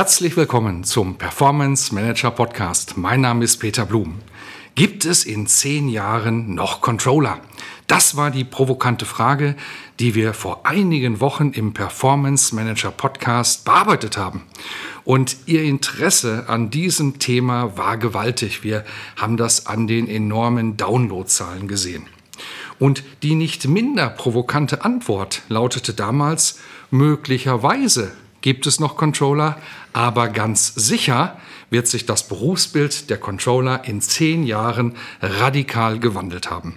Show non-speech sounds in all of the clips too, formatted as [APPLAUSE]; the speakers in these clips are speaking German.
Herzlich willkommen zum Performance Manager Podcast. Mein Name ist Peter Blum. Gibt es in zehn Jahren noch Controller? Das war die provokante Frage, die wir vor einigen Wochen im Performance Manager Podcast bearbeitet haben. Und Ihr Interesse an diesem Thema war gewaltig. Wir haben das an den enormen Downloadzahlen gesehen. Und die nicht minder provokante Antwort lautete damals möglicherweise gibt es noch Controller, aber ganz sicher wird sich das Berufsbild der Controller in zehn Jahren radikal gewandelt haben.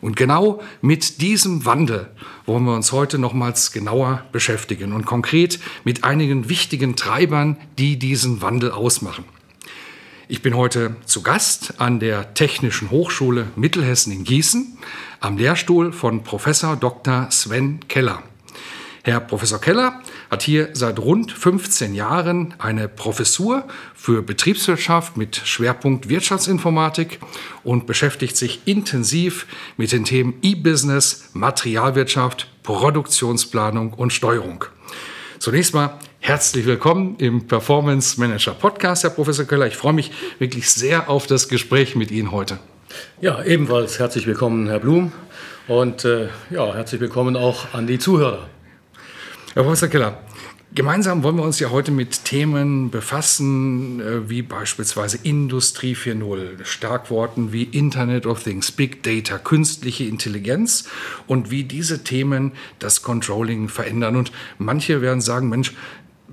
Und genau mit diesem Wandel wollen wir uns heute nochmals genauer beschäftigen und konkret mit einigen wichtigen Treibern, die diesen Wandel ausmachen. Ich bin heute zu Gast an der Technischen Hochschule Mittelhessen in Gießen am Lehrstuhl von Professor Dr. Sven Keller. Herr Professor Keller hat hier seit rund 15 Jahren eine Professur für Betriebswirtschaft mit Schwerpunkt Wirtschaftsinformatik und beschäftigt sich intensiv mit den Themen E-Business, Materialwirtschaft, Produktionsplanung und Steuerung. Zunächst mal herzlich willkommen im Performance Manager Podcast, Herr Professor Keller. Ich freue mich wirklich sehr auf das Gespräch mit Ihnen heute. Ja, ebenfalls herzlich willkommen, Herr Blum. Und äh, ja, herzlich willkommen auch an die Zuhörer. Herr Professor Keller, gemeinsam wollen wir uns ja heute mit Themen befassen, äh, wie beispielsweise Industrie 4.0, Starkworten wie Internet of Things, Big Data, künstliche Intelligenz und wie diese Themen das Controlling verändern. Und manche werden sagen, Mensch,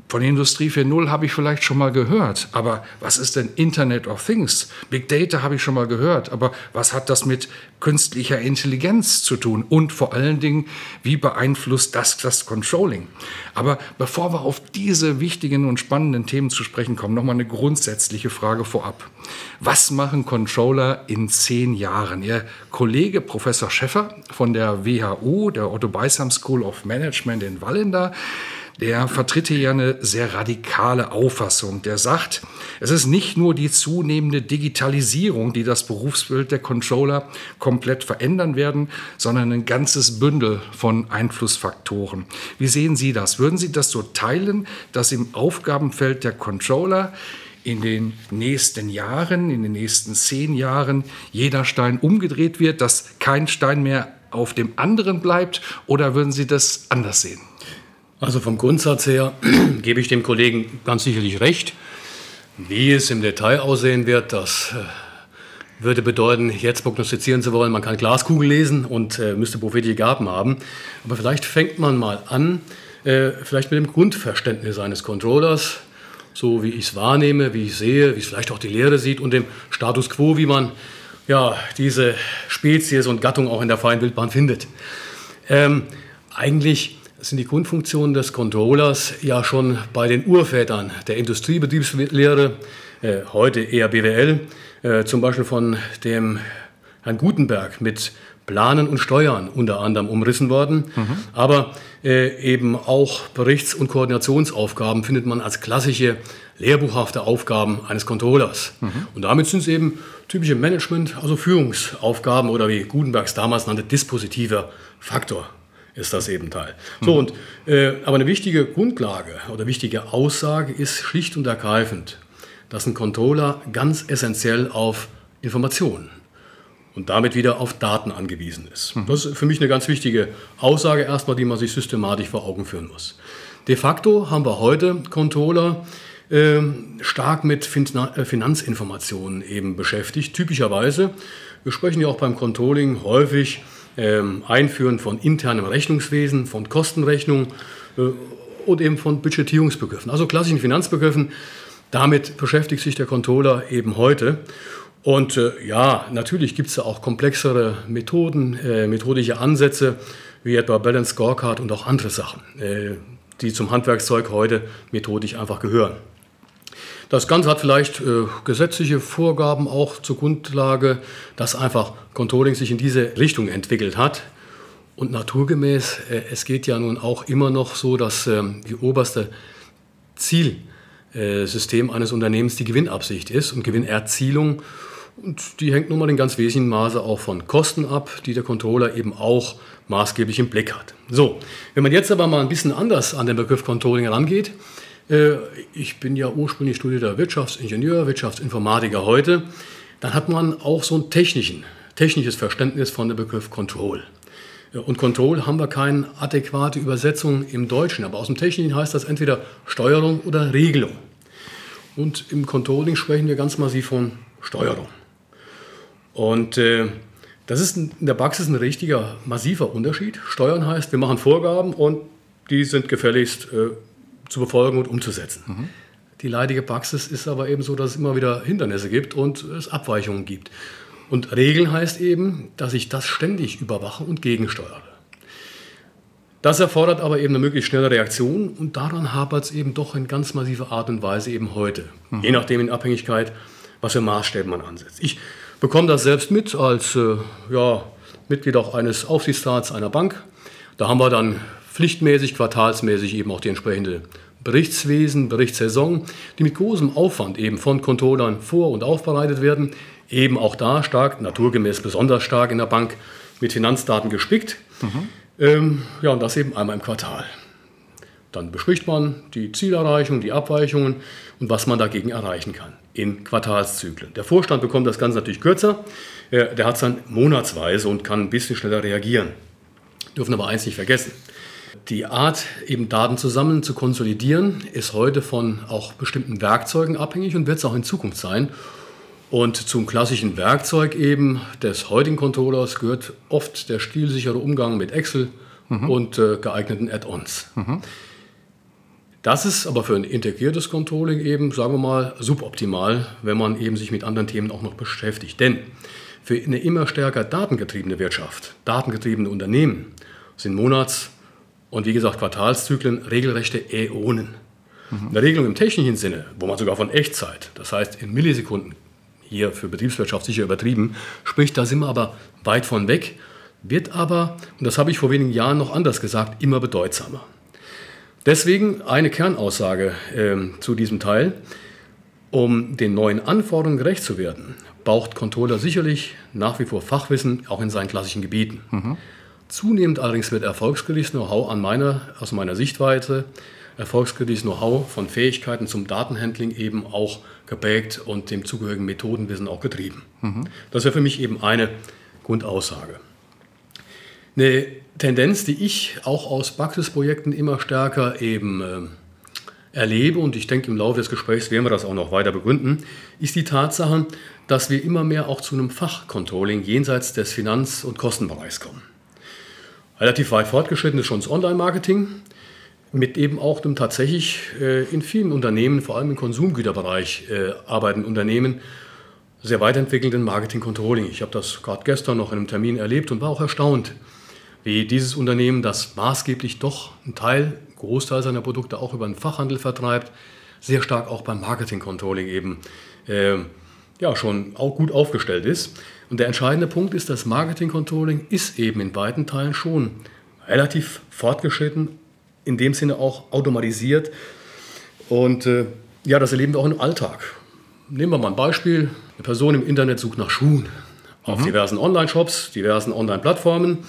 von Industrie 4.0 habe ich vielleicht schon mal gehört, aber was ist denn Internet of Things? Big Data habe ich schon mal gehört, aber was hat das mit künstlicher Intelligenz zu tun? Und vor allen Dingen, wie beeinflusst das das Controlling? Aber bevor wir auf diese wichtigen und spannenden Themen zu sprechen kommen, nochmal eine grundsätzliche Frage vorab. Was machen Controller in zehn Jahren? Ihr Kollege Professor Schäffer von der WHU, der Otto Beisam School of Management in Wallenda, der vertritt hier ja eine sehr radikale Auffassung. Der sagt, es ist nicht nur die zunehmende Digitalisierung, die das Berufsbild der Controller komplett verändern werden, sondern ein ganzes Bündel von Einflussfaktoren. Wie sehen Sie das? Würden Sie das so teilen, dass im Aufgabenfeld der Controller in den nächsten Jahren, in den nächsten zehn Jahren jeder Stein umgedreht wird, dass kein Stein mehr auf dem anderen bleibt? Oder würden Sie das anders sehen? Also vom Grundsatz her [CLEARS THROAT] gebe ich dem Kollegen ganz sicherlich recht. Wie es im Detail aussehen wird, das äh, würde bedeuten, jetzt prognostizieren zu wollen, man kann Glaskugel lesen und äh, müsste prophetische Gaben haben. Aber vielleicht fängt man mal an, äh, vielleicht mit dem Grundverständnis eines Controllers, so wie ich es wahrnehme, wie ich sehe, wie es vielleicht auch die Lehre sieht und dem Status quo, wie man ja, diese Spezies und Gattung auch in der freien Wildbahn findet. Ähm, eigentlich sind die Grundfunktionen des Controllers ja schon bei den Urvätern der Industriebetriebslehre, äh, heute eher BWL, äh, zum Beispiel von dem Herrn Gutenberg mit Planen und Steuern unter anderem umrissen worden. Mhm. Aber äh, eben auch Berichts- und Koordinationsaufgaben findet man als klassische lehrbuchhafte Aufgaben eines Controllers. Mhm. Und damit sind es eben typische Management, also Führungsaufgaben oder wie Gutenbergs damals nannte, dispositiver Faktor ist das eben Teil. So, und, äh, aber eine wichtige Grundlage oder wichtige Aussage ist schlicht und ergreifend, dass ein Controller ganz essentiell auf Informationen und damit wieder auf Daten angewiesen ist. Mhm. Das ist für mich eine ganz wichtige Aussage erstmal, die man sich systematisch vor Augen führen muss. De facto haben wir heute Controller äh, stark mit äh, Finanzinformationen eben beschäftigt, typischerweise. Wir sprechen ja auch beim Controlling häufig ähm, Einführen von internem Rechnungswesen, von Kostenrechnung äh, und eben von Budgetierungsbegriffen, also klassischen Finanzbegriffen. Damit beschäftigt sich der Controller eben heute. Und äh, ja, natürlich gibt es da auch komplexere Methoden, äh, methodische Ansätze, wie etwa Balance Scorecard und auch andere Sachen, äh, die zum Handwerkszeug heute methodisch einfach gehören. Das Ganze hat vielleicht äh, gesetzliche Vorgaben auch zur Grundlage, dass einfach Controlling sich in diese Richtung entwickelt hat. Und naturgemäß, äh, es geht ja nun auch immer noch so, dass ähm, die oberste Zielsystem eines Unternehmens die Gewinnabsicht ist und Gewinnerzielung. Und die hängt nun mal in ganz wesentlichem Maße auch von Kosten ab, die der Controller eben auch maßgeblich im Blick hat. So, wenn man jetzt aber mal ein bisschen anders an den Begriff Controlling herangeht, äh, ich bin ja ursprünglich studierter Wirtschaftsingenieur, Wirtschaftsinformatiker heute, dann hat man auch so ein technisches Verständnis von dem Begriff Control. Und Control haben wir keine adäquate Übersetzung im Deutschen, aber aus dem Technischen heißt das entweder Steuerung oder Regelung. Und im Controlling sprechen wir ganz massiv von Steuerung. Und äh, das ist in der Praxis ein richtiger, massiver Unterschied. Steuern heißt, wir machen Vorgaben und die sind gefälligst äh, zu befolgen und umzusetzen. Mhm. Die leidige Praxis ist aber eben so, dass es immer wieder Hindernisse gibt und es Abweichungen gibt. Und Regeln heißt eben, dass ich das ständig überwache und gegensteuere. Das erfordert aber eben eine möglichst schnelle Reaktion und daran hapert es eben doch in ganz massiver Art und Weise eben heute. Mhm. Je nachdem in Abhängigkeit, was für Maßstäbe man ansetzt. Ich bekomme das selbst mit als äh, ja, Mitglied auch eines Aufsichtsrats einer Bank. Da haben wir dann pflichtmäßig, quartalsmäßig eben auch die entsprechende Berichtswesen, Berichtssaison, die mit großem Aufwand eben von Controllern vor- und aufbereitet werden. Eben auch da stark, naturgemäß besonders stark in der Bank mit Finanzdaten gespickt. Mhm. Ähm, ja, und das eben einmal im Quartal. Dann bespricht man die Zielerreichung, die Abweichungen und was man dagegen erreichen kann in Quartalszyklen. Der Vorstand bekommt das Ganze natürlich kürzer, der hat es dann monatsweise und kann ein bisschen schneller reagieren. Dürfen aber eins nicht vergessen. Die Art, eben Daten zusammen zu konsolidieren, ist heute von auch bestimmten Werkzeugen abhängig und wird es auch in Zukunft sein. Und zum klassischen Werkzeug eben des heutigen Controllers gehört oft der stilsichere Umgang mit Excel mhm. und äh, geeigneten Add-ons. Mhm. Das ist aber für ein integriertes Controlling eben, sagen wir mal, suboptimal, wenn man eben sich mit anderen Themen auch noch beschäftigt. Denn für eine immer stärker datengetriebene Wirtschaft, datengetriebene Unternehmen sind Monats- und wie gesagt Quartalszyklen regelrechte Äonen. Mhm. Eine Regelung im technischen Sinne, wo man sogar von Echtzeit, das heißt in Millisekunden, hier für Betriebswirtschaft sicher übertrieben, spricht, da sind wir aber weit von weg, wird aber, und das habe ich vor wenigen Jahren noch anders gesagt, immer bedeutsamer. Deswegen eine Kernaussage äh, zu diesem Teil. Um den neuen Anforderungen gerecht zu werden, braucht Controller sicherlich nach wie vor Fachwissen, auch in seinen klassischen Gebieten. Mhm. Zunehmend allerdings wird erfolgsgerichtetes Know-how an meiner, aus meiner Sichtweise, erfolgsgerichtetes Know-how von Fähigkeiten zum Datenhandling eben auch geprägt und dem zugehörigen Methodenwissen auch getrieben. Mhm. Das wäre für mich eben eine Grundaussage. Eine Tendenz, die ich auch aus Praxisprojekten immer stärker eben äh, erlebe, und ich denke, im Laufe des Gesprächs werden wir das auch noch weiter begründen, ist die Tatsache, dass wir immer mehr auch zu einem Fachcontrolling jenseits des Finanz- und Kostenbereichs kommen. Relativ weit fortgeschritten ist schon das Online-Marketing, mit eben auch dem tatsächlich äh, in vielen Unternehmen, vor allem im Konsumgüterbereich, äh, arbeitenden Unternehmen, sehr weit entwickelten Marketing-Controlling. Ich habe das gerade gestern noch in einem Termin erlebt und war auch erstaunt, wie dieses Unternehmen, das maßgeblich doch einen Teil, einen Großteil seiner Produkte auch über den Fachhandel vertreibt, sehr stark auch beim Marketing-Controlling eben äh, ja, schon auch gut aufgestellt ist. Und der entscheidende Punkt ist, das Marketing-Controlling ist eben in weiten Teilen schon relativ fortgeschritten, in dem Sinne auch automatisiert. Und äh, ja, das erleben wir auch im Alltag. Nehmen wir mal ein Beispiel. Eine Person im Internet sucht nach Schuhen auf mhm. diversen Online-Shops, diversen Online-Plattformen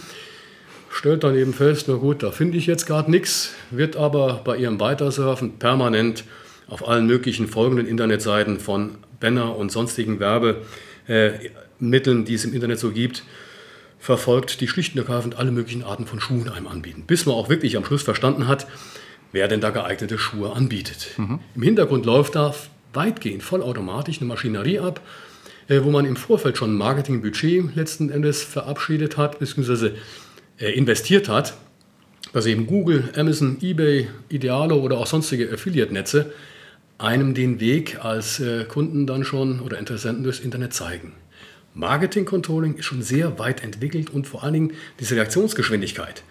stellt dann eben fest, na gut, da finde ich jetzt gerade nichts, wird aber bei ihrem Weitersurfen permanent auf allen möglichen folgenden Internetseiten von Banner und sonstigen Werbemitteln, die es im Internet so gibt, verfolgt, die schlicht und ergreifend alle möglichen Arten von Schuhen einem anbieten. Bis man auch wirklich am Schluss verstanden hat, wer denn da geeignete Schuhe anbietet. Mhm. Im Hintergrund läuft da weitgehend vollautomatisch eine Maschinerie ab, äh, wo man im Vorfeld schon ein Marketingbudget letzten Endes verabschiedet hat, beziehungsweise äh, investiert hat, dass eben Google, Amazon, eBay, Idealo oder auch sonstige Affiliate-Netze einem den Weg als äh, Kunden dann schon oder Interessenten durchs Internet zeigen. Marketing Controlling ist schon sehr weit entwickelt und vor allen Dingen diese Reaktionsgeschwindigkeit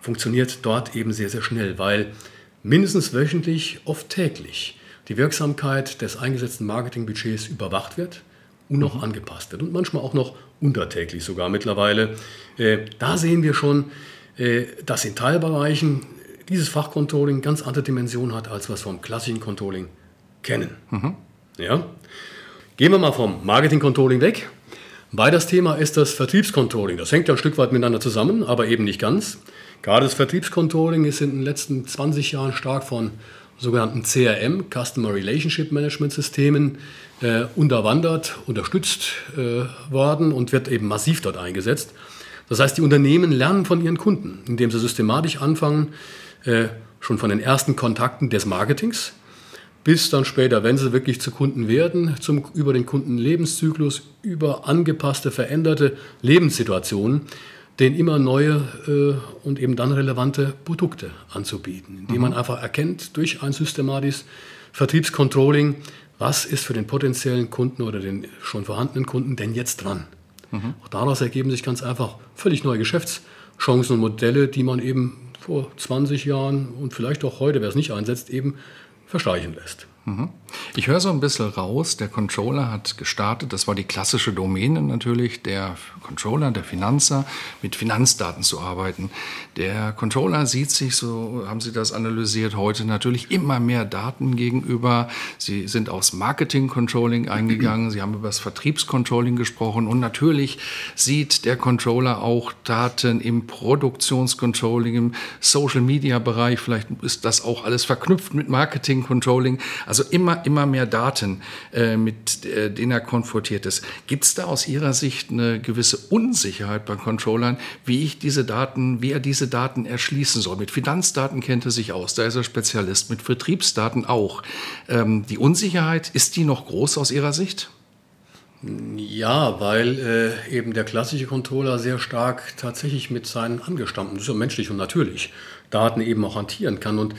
funktioniert dort eben sehr, sehr schnell, weil mindestens wöchentlich, oft täglich die Wirksamkeit des eingesetzten Marketingbudgets überwacht wird und noch mhm. angepasst wird und manchmal auch noch untertäglich sogar mittlerweile. Äh, da sehen wir schon, äh, dass in Teilbereichen dieses Fachcontrolling ganz andere Dimensionen hat, als wir es vom klassischen Controlling kennen. Mhm. Ja? Gehen wir mal vom Marketing-Controlling weg. Weil das Thema ist das Vertriebscontrolling. Das hängt ja ein Stück weit miteinander zusammen, aber eben nicht ganz. Gerade das Vertriebscontrolling ist in den letzten 20 Jahren stark von sogenannten CRM, Customer Relationship Management Systemen, äh, unterwandert, unterstützt äh, worden und wird eben massiv dort eingesetzt. Das heißt, die Unternehmen lernen von ihren Kunden, indem sie systematisch anfangen, äh, schon von den ersten Kontakten des Marketings bis dann später, wenn sie wirklich zu Kunden werden, zum, über den Kundenlebenszyklus, über angepasste, veränderte Lebenssituationen, denen immer neue äh, und eben dann relevante Produkte anzubieten, indem mhm. man einfach erkennt durch ein systematisches Vertriebscontrolling, was ist für den potenziellen Kunden oder den schon vorhandenen Kunden denn jetzt dran. Mhm. Auch daraus ergeben sich ganz einfach völlig neue Geschäftschancen und Modelle, die man eben vor 20 Jahren und vielleicht auch heute, wer es nicht einsetzt, eben verstreichen lässt. Mhm. Ich höre so ein bisschen raus, der Controller hat gestartet, das war die klassische Domäne natürlich, der Controller, der Finanzer, mit Finanzdaten zu arbeiten. Der Controller sieht sich, so haben Sie das analysiert, heute natürlich immer mehr Daten gegenüber. Sie sind aufs Marketing-Controlling eingegangen, Sie haben über das Vertriebscontrolling gesprochen und natürlich sieht der Controller auch Daten im Produktionscontrolling, im Social-Media-Bereich, vielleicht ist das auch alles verknüpft mit Marketing-Controlling. Also immer, immer mehr Daten, äh, mit äh, denen er konfrontiert ist. Gibt es da aus Ihrer Sicht eine gewisse Unsicherheit bei Controllern, wie ich diese Daten, wie er diese Daten erschließen soll? Mit Finanzdaten kennt er sich aus, da ist er Spezialist, mit Vertriebsdaten auch. Ähm, die Unsicherheit, ist die noch groß aus Ihrer Sicht? Ja, weil äh, eben der klassische Controller sehr stark tatsächlich mit seinen Angestammten, das ist ja menschlich und natürlich, Daten eben auch hantieren kann. Und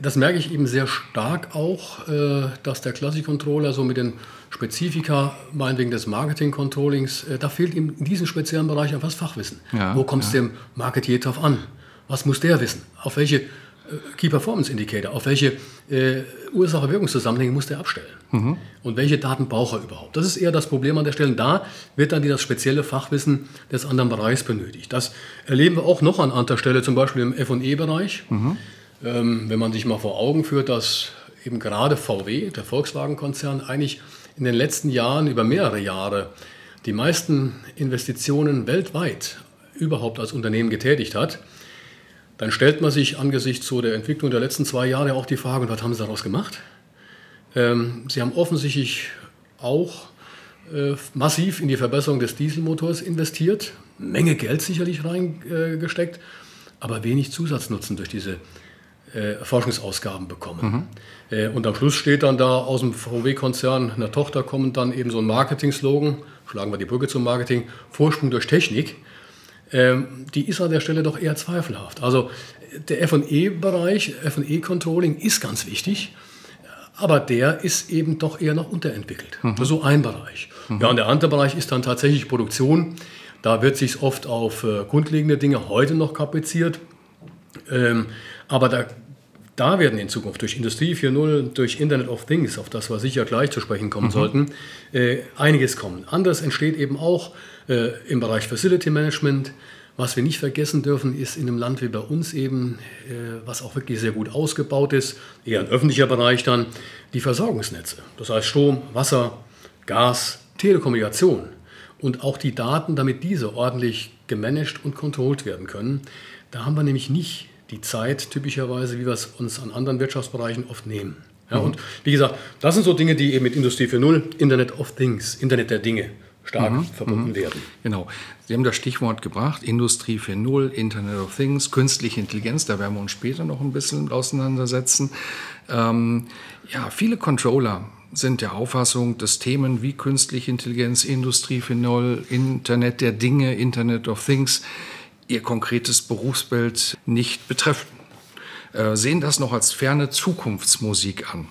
das merke ich eben sehr stark auch, äh, dass der Classic Controller so mit den Spezifika, meinetwegen des Marketing-Controllings, äh, da fehlt ihm in diesem speziellen Bereich einfach das Fachwissen. Ja, Wo kommt es ja. dem Marketier drauf an? Was muss der wissen? Auf welche äh, Key Performance Indicator, auf welche äh, Ursache-Wirkungszusammenhänge muss der abstellen? Mhm. Und welche Daten braucht er überhaupt? Das ist eher das Problem an der Stelle. Da wird dann das spezielle Fachwissen des anderen Bereichs benötigt. Das erleben wir auch noch an anderer Stelle, zum Beispiel im FE-Bereich. Mhm. Ähm, wenn man sich mal vor Augen führt, dass eben gerade VW, der Volkswagen-Konzern, eigentlich in den letzten Jahren, über mehrere Jahre, die meisten Investitionen weltweit überhaupt als Unternehmen getätigt hat, dann stellt man sich angesichts so der Entwicklung der letzten zwei Jahre auch die Frage, was haben sie daraus gemacht? Ähm, sie haben offensichtlich auch äh, massiv in die Verbesserung des Dieselmotors investiert, Menge Geld sicherlich reingesteckt, aber wenig Zusatznutzen durch diese äh, Forschungsausgaben bekommen. Mhm. Äh, und am Schluss steht dann da aus dem VW-Konzern einer Tochter kommen dann eben so ein Marketing-Slogan, schlagen wir die Brücke zum Marketing, Vorsprung durch Technik. Ähm, die ist an der Stelle doch eher zweifelhaft. Also der F&E-Bereich, F&E-Controlling ist ganz wichtig, aber der ist eben doch eher noch unterentwickelt. Mhm. Das ist so ein Bereich. Mhm. Ja, und der andere Bereich ist dann tatsächlich Produktion. Da wird sich oft auf äh, grundlegende Dinge heute noch kapriziert. Ähm, aber da da werden in Zukunft durch Industrie 4.0, durch Internet of Things, auf das wir sicher gleich zu sprechen kommen mhm. sollten, äh, einiges kommen. Anders entsteht eben auch äh, im Bereich Facility Management. Was wir nicht vergessen dürfen, ist in einem Land wie bei uns eben, äh, was auch wirklich sehr gut ausgebaut ist, eher ein öffentlicher Bereich dann, die Versorgungsnetze. Das heißt Strom, Wasser, Gas, Telekommunikation und auch die Daten, damit diese ordentlich gemanagt und kontrolliert werden können. Da haben wir nämlich nicht die Zeit typischerweise, wie wir es uns an anderen Wirtschaftsbereichen oft nehmen. Ja, mhm. Und wie gesagt, das sind so Dinge, die eben mit Industrie 4.0, Internet of Things, Internet der Dinge stark mhm. verbunden mhm. werden. Genau. Sie haben das Stichwort gebracht, Industrie 4.0, Internet of Things, künstliche Intelligenz, da werden wir uns später noch ein bisschen auseinandersetzen. Ähm, ja, viele Controller sind der Auffassung, dass Themen wie künstliche Intelligenz, Industrie 4.0, Internet der Dinge, Internet of Things ihr konkretes Berufsbild nicht betreffen. Äh, sehen das noch als ferne Zukunftsmusik an.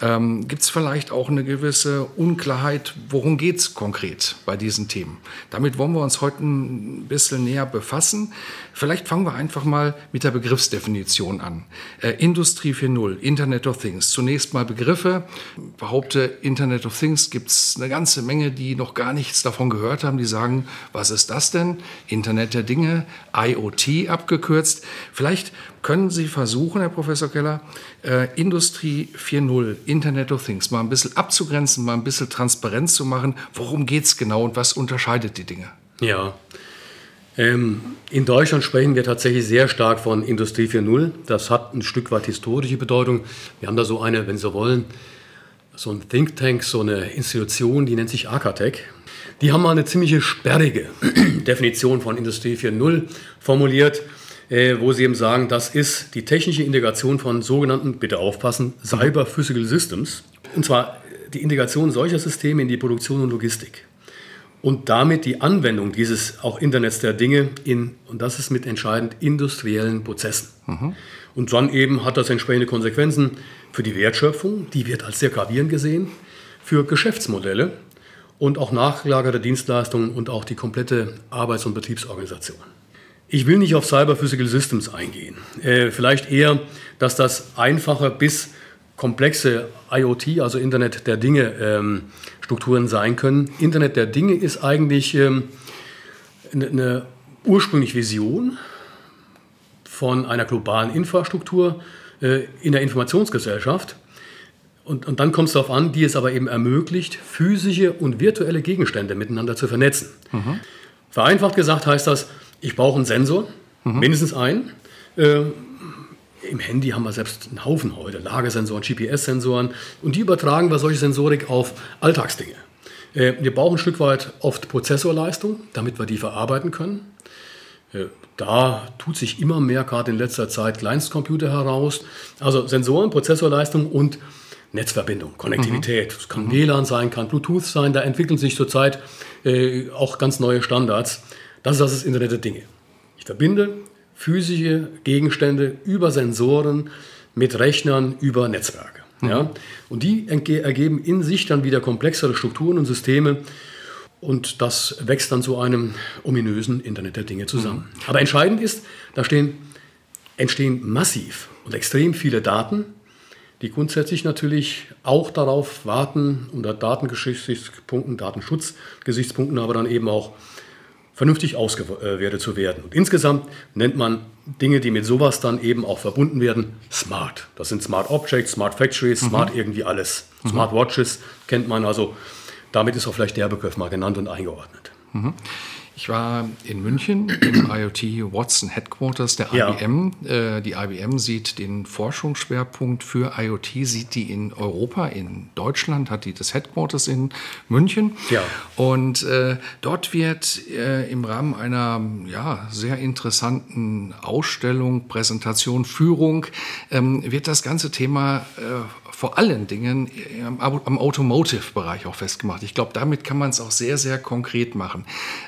Ähm, Gibt es vielleicht auch eine gewisse Unklarheit, worum geht es konkret bei diesen Themen? Damit wollen wir uns heute ein bisschen näher befassen. Vielleicht fangen wir einfach mal mit der Begriffsdefinition an. Äh, Industrie 4.0, Internet of Things. Zunächst mal Begriffe. Ich behaupte, Internet of Things gibt es eine ganze Menge, die noch gar nichts davon gehört haben. Die sagen, was ist das denn? Internet der Dinge, IoT abgekürzt. Vielleicht können Sie versuchen, Herr Professor Keller, äh, Industrie 4.0, Internet of Things, mal ein bisschen abzugrenzen, mal ein bisschen transparent zu machen. Worum geht es genau und was unterscheidet die Dinge? Ja, ähm, in Deutschland sprechen wir tatsächlich sehr stark von Industrie 4.0. Das hat ein Stück weit historische Bedeutung. Wir haben da so eine, wenn Sie wollen, so ein Think Tank, so eine Institution, die nennt sich Arcatec. Die haben mal eine ziemliche sperrige [CLEARS THROAT] Definition von Industrie 4.0 formuliert, wo sie eben sagen, das ist die technische Integration von sogenannten, bitte aufpassen, Cyber Physical Systems. Und zwar die Integration solcher Systeme in die Produktion und Logistik und damit die Anwendung dieses auch Internets der Dinge in, und das ist mit entscheidend, industriellen Prozessen. Mhm. Und dann eben hat das entsprechende Konsequenzen für die Wertschöpfung, die wird als sehr gravierend gesehen, für Geschäftsmodelle und auch nachgelagerte Dienstleistungen und auch die komplette Arbeits- und Betriebsorganisation. Ich will nicht auf Cyber Physical Systems eingehen. Äh, vielleicht eher, dass das einfache bis komplexe IoT, also Internet der Dinge, ähm, Strukturen sein können. Internet der Dinge ist eigentlich ähm, eine, eine ursprüngliche Vision von einer globalen Infrastruktur äh, in der Informationsgesellschaft. Und, und dann kommt es darauf an, die es aber eben ermöglicht, physische und virtuelle Gegenstände miteinander zu vernetzen. Mhm. Vereinfacht gesagt heißt das, ich brauche einen Sensor, mhm. mindestens einen. Äh, im Handy haben wir selbst einen Haufen heute, Lagesensoren, GPS-Sensoren und die übertragen wir solche Sensorik auf Alltagsdinge. Äh, wir brauchen ein Stück weit oft Prozessorleistung, damit wir die verarbeiten können. Äh, da tut sich immer mehr, gerade in letzter Zeit, Kleinstcomputer heraus. Also Sensoren, Prozessorleistung und Netzverbindung, Konnektivität. Es mhm. kann mhm. WLAN sein, kann Bluetooth sein. Da entwickeln sich zurzeit äh, auch ganz neue Standards. Das ist das Internet der Dinge. Ich verbinde physische Gegenstände über Sensoren mit Rechnern über Netzwerke. Mhm. Ja? Und die ergeben in sich dann wieder komplexere Strukturen und Systeme. Und das wächst dann zu einem ominösen Internet der Dinge zusammen. Mhm. Aber entscheidend ist, da stehen, entstehen massiv und extrem viele Daten, die grundsätzlich natürlich auch darauf warten, unter Datengesichtspunkten, Datenschutzgesichtspunkten, aber dann eben auch vernünftig ausgewertet zu werden. Und insgesamt nennt man Dinge, die mit sowas dann eben auch verbunden werden, smart. Das sind Smart Objects, Smart Factories, mhm. Smart irgendwie alles. Mhm. Smart Watches kennt man also. Damit ist auch vielleicht der Begriff mal genannt und eingeordnet. Mhm. Ich war in München im IoT Watson Headquarters der IBM. Ja. Äh, die IBM sieht den Forschungsschwerpunkt für IoT, sieht die in Europa, in Deutschland hat die das Headquarters in München. Ja. Und äh, dort wird äh, im Rahmen einer ja, sehr interessanten Ausstellung, Präsentation, Führung, ähm, wird das ganze Thema äh, vor allen Dingen am, am Automotive-Bereich auch festgemacht. Ich glaube, damit kann man es auch sehr, sehr konkret machen.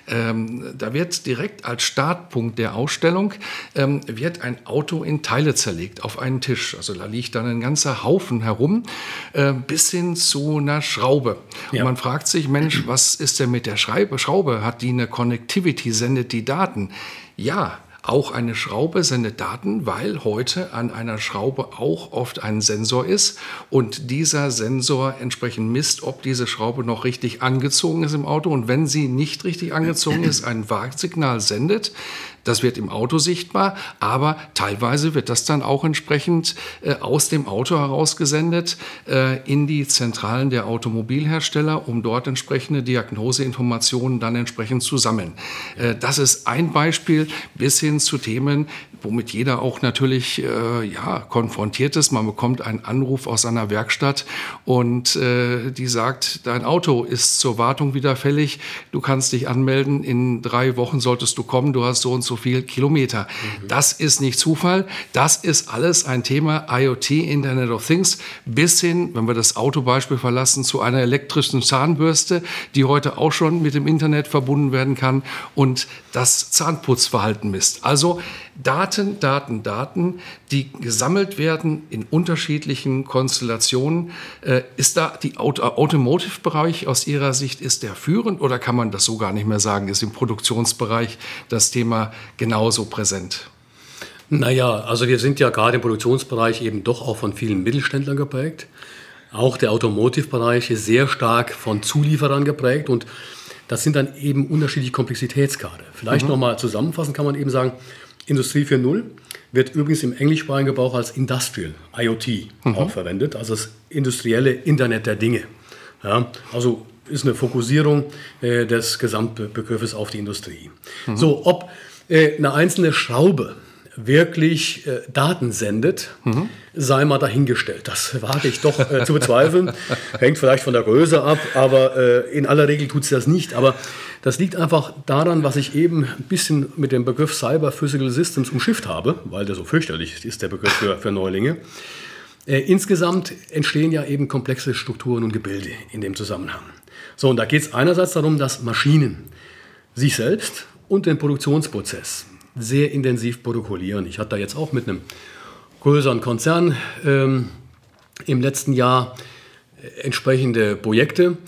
Ähm, da wird direkt als Startpunkt der Ausstellung ähm, wird ein Auto in Teile zerlegt auf einen Tisch. Also da liegt dann ein ganzer Haufen herum, äh, bis hin zu einer Schraube. Ja. Und man fragt sich, Mensch, was ist denn mit der Schraube? Hat die eine Connectivity, sendet die Daten? Ja, auch eine Schraube sendet Daten, weil heute an einer Schraube auch oft ein Sensor ist. Und dieser Sensor entsprechend misst, ob diese Schraube noch richtig angezogen ist im Auto. Und wenn sie nicht richtig angezogen ist, ein Warnsignal sendet, das wird im Auto sichtbar, aber teilweise wird das dann auch entsprechend äh, aus dem Auto herausgesendet äh, in die Zentralen der Automobilhersteller, um dort entsprechende Diagnoseinformationen dann entsprechend zu sammeln. Äh, das ist ein Beispiel. Bis hin zu Themen, womit jeder auch natürlich äh, ja, konfrontiert ist. Man bekommt einen Anruf aus einer Werkstatt und äh, die sagt, dein Auto ist zur Wartung wieder fällig, du kannst dich anmelden, in drei Wochen solltest du kommen, du hast so und so viel Kilometer. Mhm. Das ist nicht Zufall, das ist alles ein Thema IoT, Internet of Things, bis hin, wenn wir das Autobeispiel verlassen, zu einer elektrischen Zahnbürste, die heute auch schon mit dem Internet verbunden werden kann und das Zahnputzverhalten misst. Also Daten, Daten, Daten, die gesammelt werden in unterschiedlichen Konstellationen. Äh, ist da die Auto Automotive-Bereich aus Ihrer Sicht, ist der führend oder kann man das so gar nicht mehr sagen? Ist im Produktionsbereich das Thema genauso präsent? Naja, also wir sind ja gerade im Produktionsbereich eben doch auch von vielen Mittelständlern geprägt. Auch der Automotive-Bereich ist sehr stark von Zulieferern geprägt und das sind dann eben unterschiedliche Komplexitätsgrade. Vielleicht mhm. nochmal zusammenfassend kann man eben sagen, Industrie 4.0 wird übrigens im englischsprachigen Gebrauch als Industrial, IoT, mhm. auch verwendet, also das industrielle Internet der Dinge. Ja, also ist eine Fokussierung äh, des Gesamtbegriffes auf die Industrie. Mhm. So, ob äh, eine einzelne Schraube wirklich äh, Daten sendet, mhm. sei mal dahingestellt. Das wage ich doch äh, zu bezweifeln. [LAUGHS] Hängt vielleicht von der Größe ab, aber äh, in aller Regel tut es das nicht. Aber das liegt einfach daran, was ich eben ein bisschen mit dem Begriff Cyber Physical Systems umschifft habe, weil der so fürchterlich ist, der Begriff für, für Neulinge. Äh, insgesamt entstehen ja eben komplexe Strukturen und Gebilde in dem Zusammenhang. So, und da geht es einerseits darum, dass Maschinen sich selbst und den Produktionsprozess sehr intensiv protokollieren. Ich hatte da jetzt auch mit einem größeren Konzern ähm, im letzten Jahr äh, entsprechende Projekte,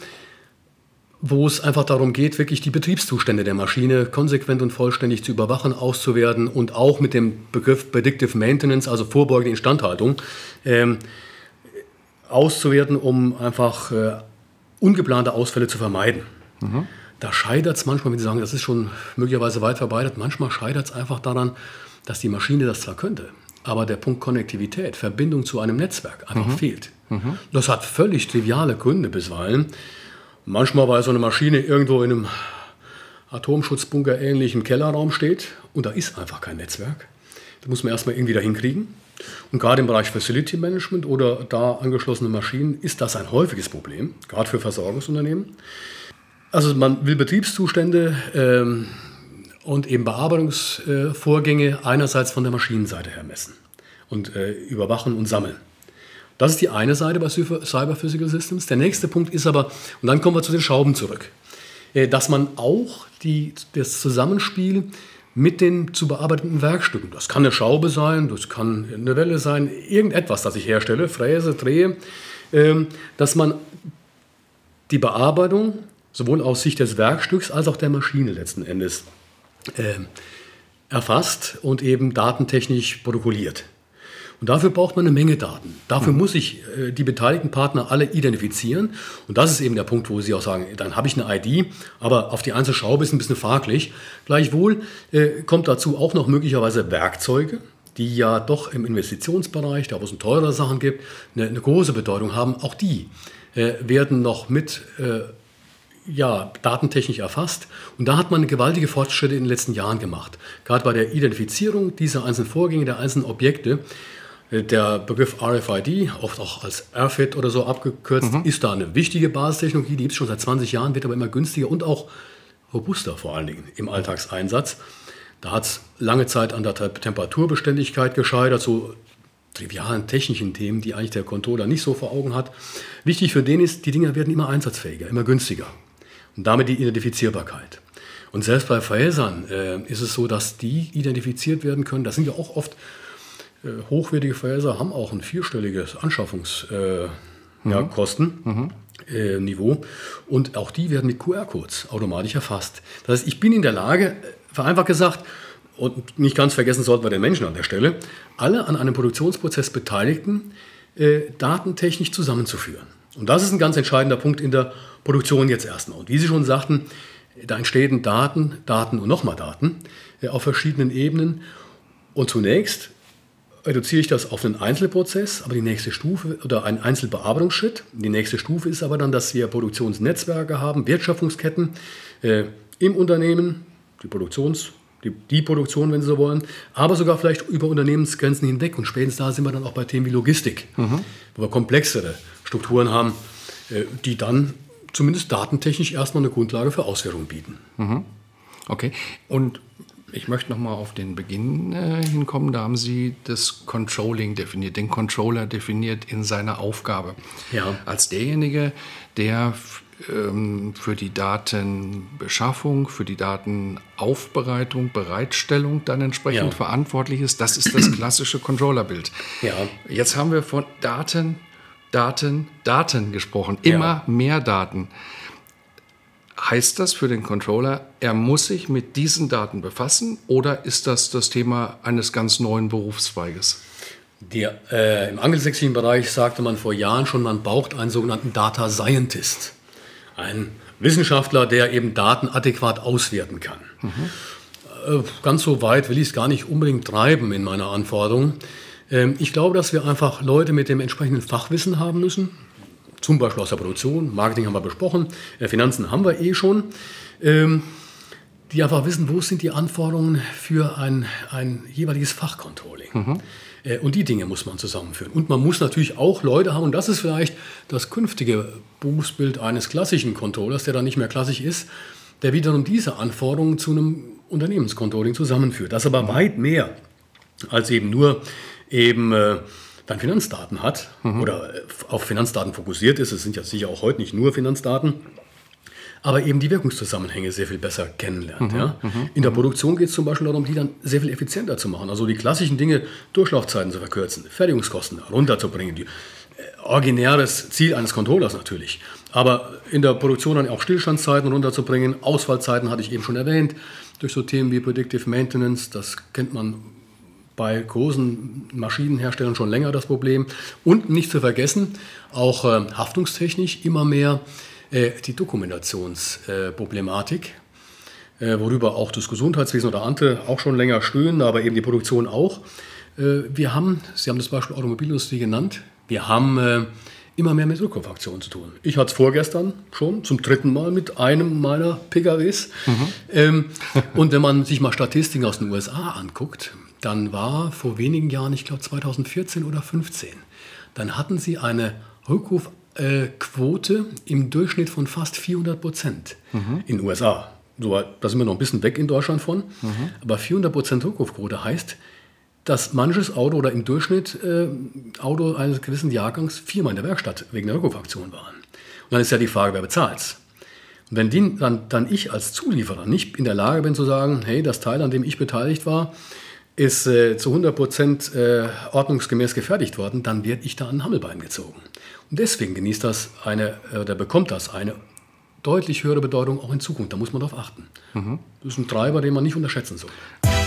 wo es einfach darum geht, wirklich die Betriebszustände der Maschine konsequent und vollständig zu überwachen, auszuwerten und auch mit dem Begriff Predictive Maintenance, also vorbeugende Instandhaltung, ähm, auszuwerten, um einfach äh, ungeplante Ausfälle zu vermeiden. Mhm. Da scheitert es manchmal, wenn Sie sagen, das ist schon möglicherweise weit verbreitet, manchmal scheitert es einfach daran, dass die Maschine das zwar könnte, aber der Punkt Konnektivität, Verbindung zu einem Netzwerk einfach mhm. fehlt. Mhm. Das hat völlig triviale Gründe bisweilen. Manchmal, weil so eine Maschine irgendwo in einem Atomschutzbunker ähnlichen Kellerraum steht und da ist einfach kein Netzwerk. Das muss man erstmal irgendwie da hinkriegen. Und gerade im Bereich Facility Management oder da angeschlossene Maschinen ist das ein häufiges Problem, gerade für Versorgungsunternehmen. Also man will Betriebszustände ähm, und eben Bearbeitungsvorgänge einerseits von der Maschinenseite her messen und äh, überwachen und sammeln. Das ist die eine Seite bei Cyber Physical Systems. Der nächste Punkt ist aber, und dann kommen wir zu den Schrauben zurück, äh, dass man auch die, das Zusammenspiel mit den zu bearbeitenden Werkstücken, das kann eine Schraube sein, das kann eine Welle sein, irgendetwas, das ich herstelle, fräse, drehe, äh, dass man die Bearbeitung sowohl aus Sicht des Werkstücks als auch der Maschine letzten Endes äh, erfasst und eben datentechnisch protokolliert. Und dafür braucht man eine Menge Daten. Dafür mhm. muss ich äh, die beteiligten Partner alle identifizieren. Und das ist eben der Punkt, wo Sie auch sagen, dann habe ich eine ID, aber auf die einzelne Schraube ist ein bisschen fraglich. Gleichwohl äh, kommt dazu auch noch möglicherweise Werkzeuge, die ja doch im Investitionsbereich, da wo es teure Sachen gibt, eine, eine große Bedeutung haben. Auch die äh, werden noch mit äh, ja, datentechnisch erfasst. Und da hat man gewaltige Fortschritte in den letzten Jahren gemacht. Gerade bei der Identifizierung dieser einzelnen Vorgänge, der einzelnen Objekte. Äh, der Begriff RFID, oft auch als RFID oder so abgekürzt, mhm. ist da eine wichtige Basistechnologie. Die gibt es schon seit 20 Jahren, wird aber immer günstiger und auch robuster vor allen Dingen im Alltagseinsatz. Da hat es lange Zeit an der Temperaturbeständigkeit gescheitert, so trivialen technischen Themen, die eigentlich der Controller nicht so vor Augen hat. Wichtig für den ist, die Dinger werden immer einsatzfähiger, immer günstiger und damit die Identifizierbarkeit. Und selbst bei Verhälsern äh, ist es so, dass die identifiziert werden können. Das sind ja auch oft äh, hochwertige Verhälser, haben auch ein vierstelliges Anschaffungskosten. Äh, ja, mhm. mhm. Äh, Niveau. Und auch die werden mit QR-Codes automatisch erfasst. Das heißt, ich bin in der Lage, vereinfacht gesagt, und nicht ganz vergessen sollten wir den Menschen an der Stelle, alle an einem Produktionsprozess Beteiligten äh, datentechnisch zusammenzuführen. Und das ist ein ganz entscheidender Punkt in der Produktion jetzt erstmal. Und wie Sie schon sagten, da entstehen Daten, Daten und nochmal Daten äh, auf verschiedenen Ebenen. Und zunächst reduziere ich das auf einen Einzelprozess, aber die nächste Stufe oder einen Einzelbearbeitungsschritt. Die nächste Stufe ist aber dann, dass wir Produktionsnetzwerke haben, Wertschöpfungsketten äh, im Unternehmen, die Produktions- die, die, Produktion, wenn Sie so wollen, aber sogar vielleicht über Unternehmensgrenzen hinweg. Und spätestens da sind wir dann auch bei Themen wie Logistik, mhm. wo wir komplexere Strukturen haben, äh, die dann zumindest datentechnisch erstmal eine Grundlage für Auswertung bieten. Mhm. Okay. Und ich möchte nochmal auf den Beginn äh, hinkommen. Da haben Sie das Controlling definiert, den Controller definiert in seiner Aufgabe. Ja. Als derjenige, der ähm, für die Datenbeschaffung, für die Datenaufbereitung, Bereitstellung dann entsprechend ja. verantwortlich ist. Das ist das klassische Controllerbild. Ja. Jetzt haben wir von Daten, Daten, Daten gesprochen. Immer ja. mehr Daten. Heißt das für den Controller, er muss sich mit diesen Daten befassen oder ist das das Thema eines ganz neuen Berufszweiges? Der, äh, Im angelsächsischen Bereich sagte man vor Jahren schon, man braucht einen sogenannten Data Scientist. Ein Wissenschaftler, der eben Daten adäquat auswerten kann. Mhm. Äh, ganz so weit will ich es gar nicht unbedingt treiben in meiner Anforderung. Ähm, ich glaube, dass wir einfach Leute mit dem entsprechenden Fachwissen haben müssen. Zum Beispiel aus der Produktion, Marketing haben wir besprochen, äh, Finanzen haben wir eh schon. Ähm, die einfach wissen, wo sind die Anforderungen für ein, ein jeweiliges Fachcontrolling. Mhm. Äh, und die Dinge muss man zusammenführen. Und man muss natürlich auch Leute haben, und das ist vielleicht das künftige Berufsbild eines klassischen Controllers, der dann nicht mehr klassisch ist, der wiederum diese Anforderungen zu einem Unternehmenscontrolling zusammenführt. Das aber mhm. weit mehr als eben nur eben äh, dann Finanzdaten hat mhm. oder auf Finanzdaten fokussiert ist. Es sind ja sicher auch heute nicht nur Finanzdaten aber eben die Wirkungszusammenhänge sehr viel besser kennenlernt. Mhm, ja. Mhm, In der mhm. Produktion geht es zum Beispiel darum, die dann sehr viel effizienter zu machen. Also die klassischen Dinge, Durchlaufzeiten zu verkürzen, Fertigungskosten runterzubringen. Die, äh, originäres Ziel eines Controllers natürlich. Aber in der Produktion dann auch Stillstandszeiten runterzubringen, Ausfallzeiten hatte ich eben schon erwähnt, durch so Themen wie Predictive Maintenance, das kennt man bei großen Maschinenherstellern schon länger das Problem. Und nicht zu vergessen, auch äh, haftungstechnisch immer mehr äh, die Dokumentationsproblematik, äh, worüber auch das Gesundheitswesen oder andere auch schon länger stöhnen, aber eben die Produktion auch. Äh, wir haben, Sie haben das Beispiel Automobilindustrie genannt, wir haben immer mehr mit Rückrufaktionen zu tun. Ich hatte es vorgestern schon zum dritten Mal mit einem meiner PKWs. Mhm. Ähm, und wenn man sich mal Statistiken aus den USA anguckt, dann war vor wenigen Jahren, ich glaube 2014 oder 2015, dann hatten sie eine Rückruf äh, im Durchschnitt von fast 400 Prozent mhm. in den USA. So, da sind wir noch ein bisschen weg in Deutschland von. Mhm. Aber 400 Prozent Rückrufquote heißt, dass manches Auto oder im Durchschnitt äh, Auto eines gewissen Jahrgangs viermal in der Werkstatt wegen der Rückrufaktion waren. Und dann ist ja die Frage, wer bezahlt Und wenn die, dann, dann ich als Zulieferer nicht in der Lage bin zu sagen, hey, das Teil, an dem ich beteiligt war, ist äh, zu 100 Prozent äh, ordnungsgemäß gefertigt worden, dann werde ich da an Hammelbein gezogen. Und deswegen genießt das eine, äh, oder bekommt das eine deutlich höhere Bedeutung auch in Zukunft. Da muss man darauf achten. Mhm. Das ist ein Treiber, den man nicht unterschätzen sollte.